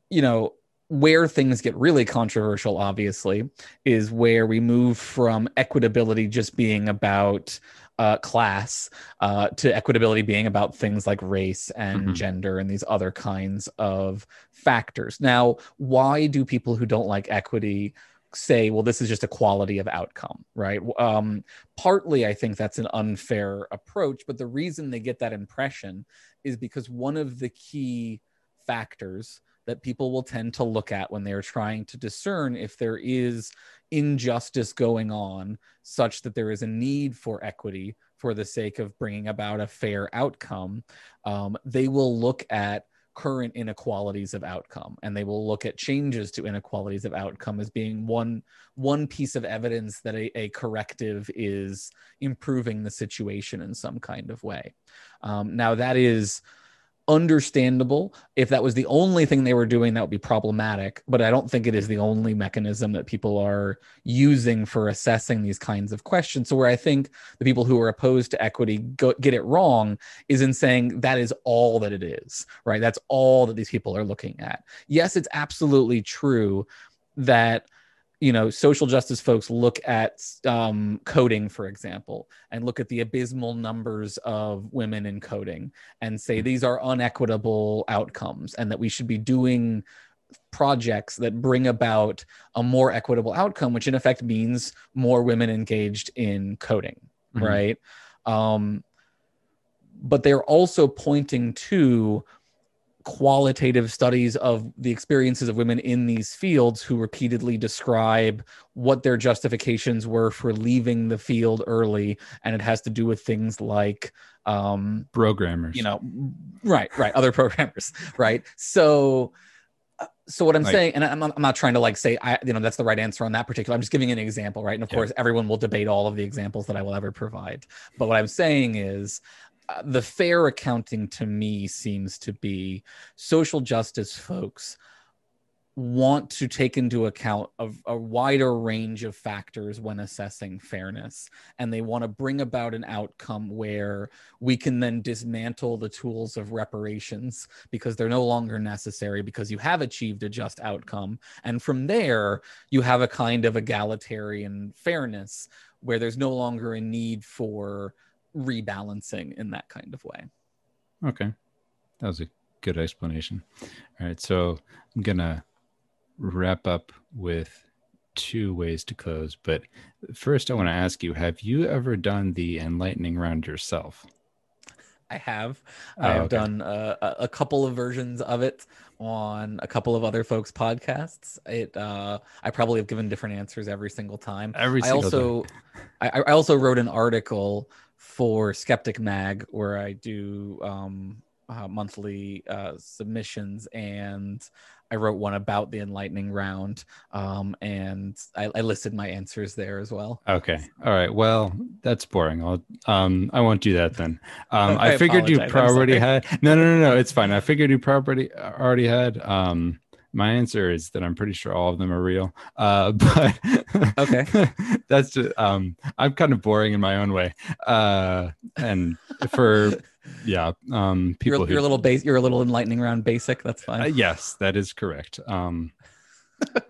you know, where things get really controversial, obviously, is where we move from equitability just being about uh, class uh, to equitability being about things like race and mm-hmm. gender and these other kinds of factors. Now, why do people who don't like equity say, well, this is just a quality of outcome, right? Um, partly, I think that's an unfair approach, but the reason they get that impression is because one of the key factors that people will tend to look at when they're trying to discern if there is injustice going on, such that there is a need for equity for the sake of bringing about a fair outcome, um, they will look at current inequalities of outcome and they will look at changes to inequalities of outcome as being one one piece of evidence that a, a corrective is improving the situation in some kind of way. Um, now that is understandable. If that was the only thing they were doing, that would be problematic. But I don't think it is the only mechanism that people are using for assessing these kinds of questions. So, where I think the people who are opposed to equity go, get it wrong is in saying that is all that it is, right? That's all that these people are looking at. Yes, it's absolutely true that you know social justice folks look at um, coding for example and look at the abysmal numbers of women in coding and say hmm. these are unequitable outcomes and that we should be doing projects that bring about a more equitable outcome which in effect means more women engaged in coding mm-hmm. right um, but they're also pointing to qualitative studies of the experiences of women in these fields who repeatedly describe what their justifications were for leaving the field early and it has to do with things like um programmers you know right right other programmers right so uh, so what I'm saying, and I'm not, I'm not trying to like say I, you know, that's the right answer on that particular. I'm just giving an example, right? And of yeah. course, everyone will debate all of the examples that I will ever provide. But what I'm saying is, the fair accounting to me seems to be social justice folks want to take into account a, wider range of factors when assessing fairness and they want to bring about an outcome where we can then dismantle the tools of reparations because they're no longer necessary because you have achieved a just outcome. And from there you have a kind of egalitarian fairness where there's no longer a need for rebalancing in that kind of way. Okay. That was a good explanation. All right. So I'm going to wrap up with two ways to close. But first, I want to ask you have you ever done the enlightening round yourself? I have. Oh, I've okay. done uh, a couple of versions of it on a couple of other folks' podcasts. It uh, I probably have given different answers every single time. Every I also I, I, also wrote an article for Skeptic Mag, where I do um, uh, monthly uh, submissions, and I wrote one about the enlightening round, um, and I, I, listed my answers there as well. Okay, all right. Well, that's boring. I'll um, I won't do that then. Um, I, I figured you probably had no, no, no, no. It's fine. I figured you probably already had. Um, my answer is that I'm pretty sure all of them are real. Uh, but okay, that's just um, I'm kind of boring in my own way. Uh, and for yeah, um, people you're, you're a little base, you're a little enlightening around basic. That's fine. Uh, yes, that is correct. Um,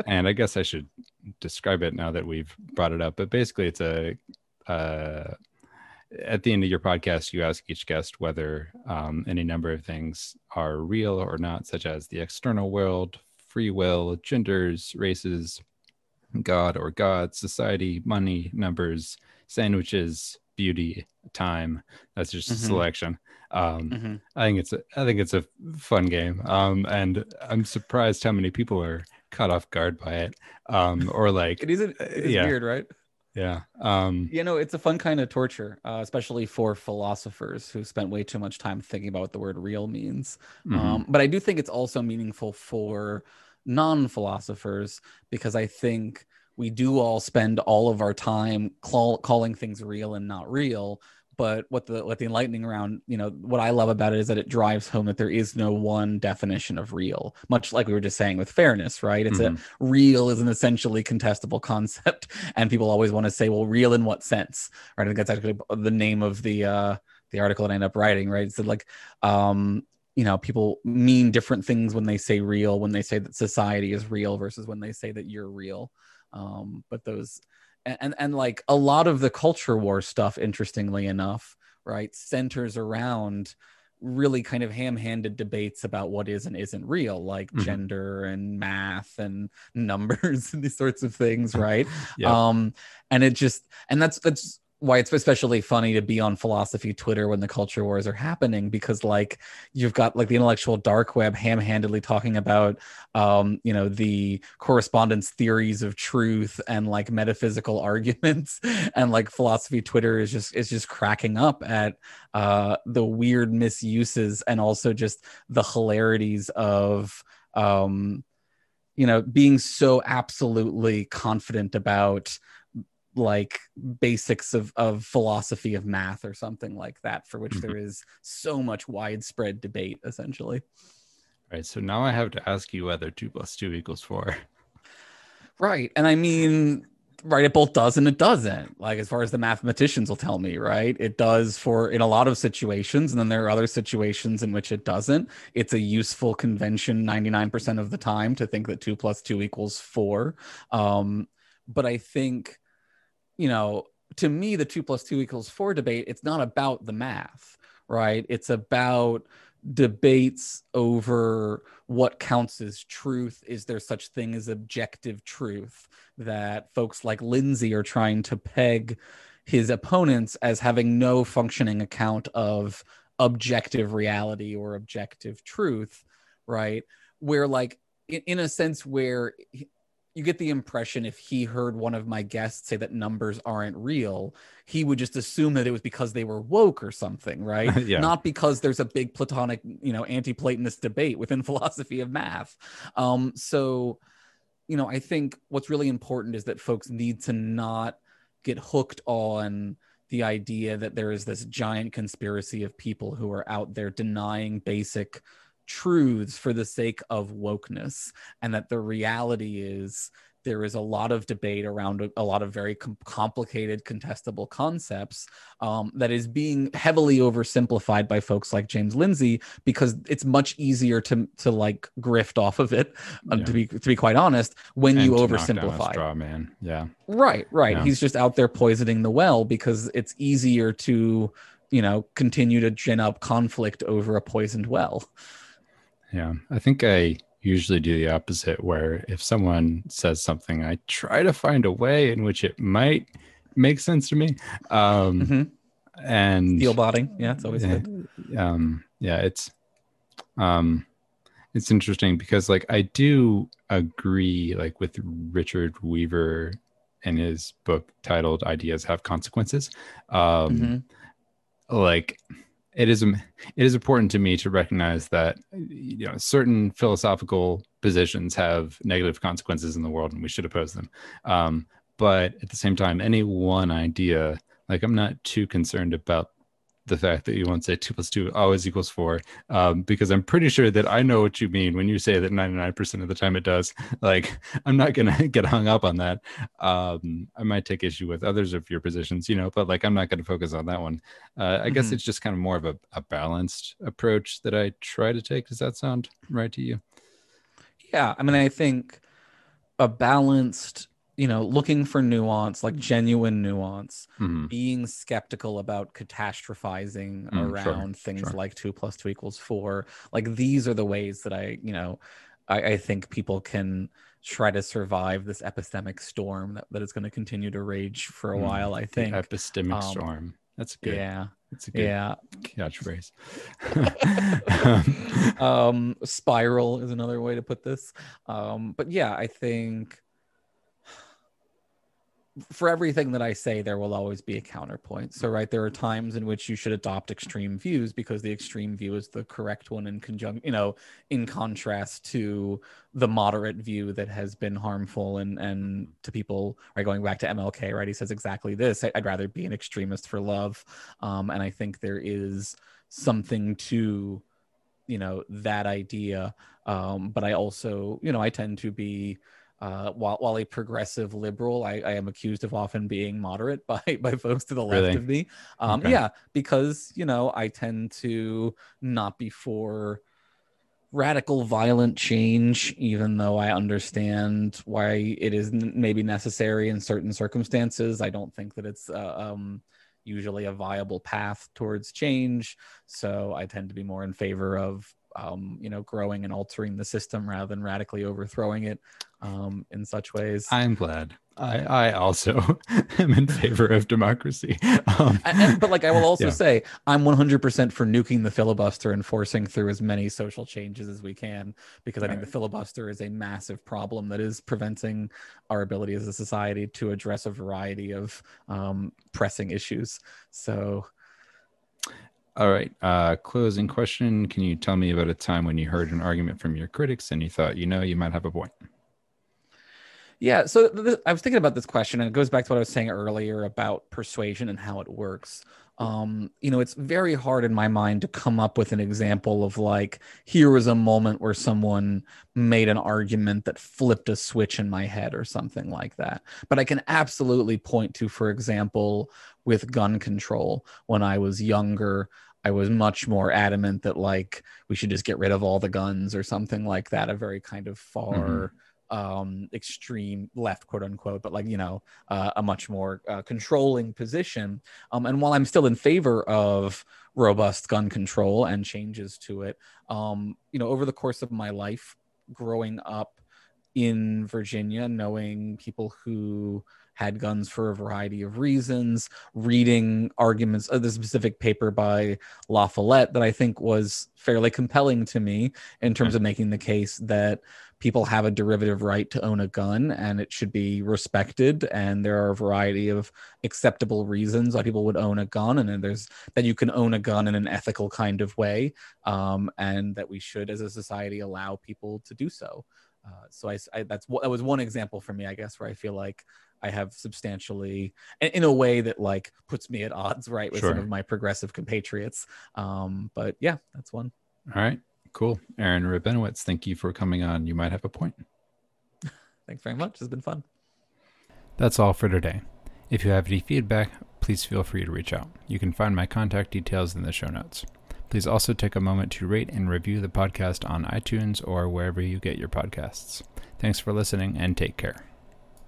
and I guess I should describe it now that we've brought it up. But basically, it's a uh, at the end of your podcast, you ask each guest whether um, any number of things are real or not, such as the external world, free will, genders, races, God or God, society, money, numbers, sandwiches, beauty, time. That's just mm-hmm. a selection. Um, mm-hmm. I think it's a, I think it's a fun game, um, and I'm surprised how many people are caught off guard by it, um, or like it is, it is yeah. weird, right? Yeah. Um, you know, it's a fun kind of torture, uh, especially for philosophers who spent way too much time thinking about what the word real means. mhm. Um, but I do think it's also meaningful for non philosophers because I think we do all spend all of our time call, calling things real and not real. But what the what the enlightening round, you know, what I love about it is that it drives home that there is no one definition of real, much like we were just saying with fairness, right? It's Mhm. a real is an essentially contestable concept, and people always want to say, well, real in what sense, right? I think that's actually the name of the uh, the article that I end up writing, right? It said like, um, you know, people mean different things when they say real, when they say that society is real versus when they say that you're real. Um, but those and, and and like a lot of the culture war stuff, interestingly enough, right, centers around really kind of ham-handed debates about what is and isn't real, like Mhm. gender and math and numbers and these sorts of things, right? Yep. Um, and it just and that's that's why it's especially funny to be on philosophy Twitter when the culture wars are happening because like you've got like the intellectual dark web ham-handedly talking about um, you know the correspondence theories of truth and like metaphysical arguments. And like philosophy Twitter is just is just cracking up at uh, the weird misuses and also just the hilarities of um, you know being so absolutely confident about like basics of, of philosophy of math or something like that for which there is so much widespread debate essentially. Right. So now I have to ask you whether two plus two equals four. right and i mean right it both does and it doesn't. Like as far as the mathematicians will tell me right? It does for in a lot of situations and then there are other situations in which it doesn't. It's a useful convention 99% of the time to think that 2 plus 2 equals 4 um, but i think you know to me the 2 plus 2 equals 4 debate it's not about the math right? It's about debates over what counts as truth. Is there such thing as objective truth that folks like lindsay are trying to peg his opponents as having no functioning account of objective reality or objective truth right? Where like in, in a sense where he- you get the impression if he heard one of my guests say that numbers aren't real, he would just assume that it was because they were woke or something, right? Yeah. Not because there's a big Platonic, you know, anti-Platonist debate within philosophy of math. Um, so, you know, I think what's really important is that folks need to not get hooked on the idea that there is this giant conspiracy of people who are out there denying basic truths for the sake of wokeness and that the reality is there is a lot of debate around a, a lot of very com- complicated contestable concepts um, that is being heavily oversimplified by folks like james lindsay because it's much easier to to like grift off of it uh, Yeah. to be to be quite honest when you And to knock down a oversimplify straw man. Yeah. Right, right. Yeah. He's just out there poisoning the well because it's easier to, you know, continue to gin up conflict over a poisoned well. Yeah. I think I usually do the opposite where if someone says something, I try to find a way in which it might make sense to me. Um, Mhm. and Steel botting. Yeah, it's always yeah, good. um yeah it's um it's interesting because like i do agree like with richard weaver in his book titled ideas have consequences um Mhm. like it is im- it is important to me to recognize that you know certain philosophical positions have negative consequences in the world and we should oppose them. Um but at the same time any one idea like i'm not too concerned about the fact that you won't say two plus two always equals four um, because i'm pretty sure that i know what you mean when you say that 99% of the time it does. Like i'm not gonna get hung up on that. Um, i might take issue with others of your positions you know but like i'm not gonna focus on that one. Uh, i guess Mhm. it's just kind of more of a, a balanced approach that i try to take. Does that sound right to you? Yeah, I mean, I think a balanced, you know, looking for nuance, like genuine nuance, Mhm. being skeptical about catastrophizing Mm, sure, around things sure. like two plus two equals four. Like these are the ways that I, you know, I, I think people can try to survive this epistemic storm that, that is going to continue to rage for a Mm, while. I think. epistemic Um, storm that's good Yeah. it's a good Yeah. catchphrase um spiral is another way to put this um but yeah i think for everything that I say, there will always be a counterpoint. So, right, there are times in which you should adopt extreme views because the extreme view is the correct one in conjunct, you know, in contrast to the moderate view that has been harmful and and to people. Right, going back to MLK, right, he says exactly this. I'd rather be an extremist for love, um, and I think there is something to, you know, that idea. Um, but I also, you know, I tend to be uh, while, while a progressive liberal, I, I, am accused of often being moderate by, by folks to the left really? of me. Um, okay. Yeah, because, you know, I tend to not be for radical violent change, even though I understand why it is maybe necessary in certain circumstances. I don't think that it's uh, um, usually a viable path towards change. So I tend to be more in favor of um, you know, growing and altering the system rather than radically overthrowing it um, in such ways. I'm glad. I, I also am in favor of democracy. Um, and, but like I will also yeah. say, I'm 100% for nuking the filibuster and forcing through as many social changes as we can, because I think right. the filibuster is a massive problem that is preventing our ability as a society to address a variety of um, pressing issues. So all right. Uh, closing question. Can you tell me about a time when you heard an argument from your critics and you thought, you know, you might have a point? Yeah. So th- I was thinking about this question, and it goes back to what I was saying earlier about persuasion and how it works. Um, you know, it's very hard in my mind to come up with an example of like, here was a moment where someone made an argument that flipped a switch in my head or something like that. But I can absolutely point to, for example, with gun control when I was younger. I was much more adamant that like we should just get rid of all the guns or something like that. A very kind of far mm-hmm um, extreme left, quote unquote, but like, you know, uh, a much more uh, controlling position. Um, and while I'm still in favor of robust gun control and changes to it, um, you know, over the course of my life, growing up in Virginia, knowing people who had guns for a variety of reasons, reading arguments of the specific paper by LaFollette that I think was fairly compelling to me in terms of making the case that people have a derivative right to own a gun and it should be respected and there are a variety of acceptable reasons why people would own a gun and then there's that you can own a gun in an ethical kind of way um, and that we should as a society allow people to do so. Uh, so I, I that's that was one example for me i guess where i feel like I have substantially, in a way that like puts me at odds, right, with sure. some of my progressive compatriots. Um, but yeah, that's one. All right. Cool. Aaron Rabinowitz, thank you for coming on. You might have a point. Thanks very much. It's been fun. That's all for today. If you have any feedback, please feel free to reach out. You can find my contact details in the show notes. Please also take a moment to rate and review the podcast on iTunes or wherever you get your podcasts. Thanks for listening and take care.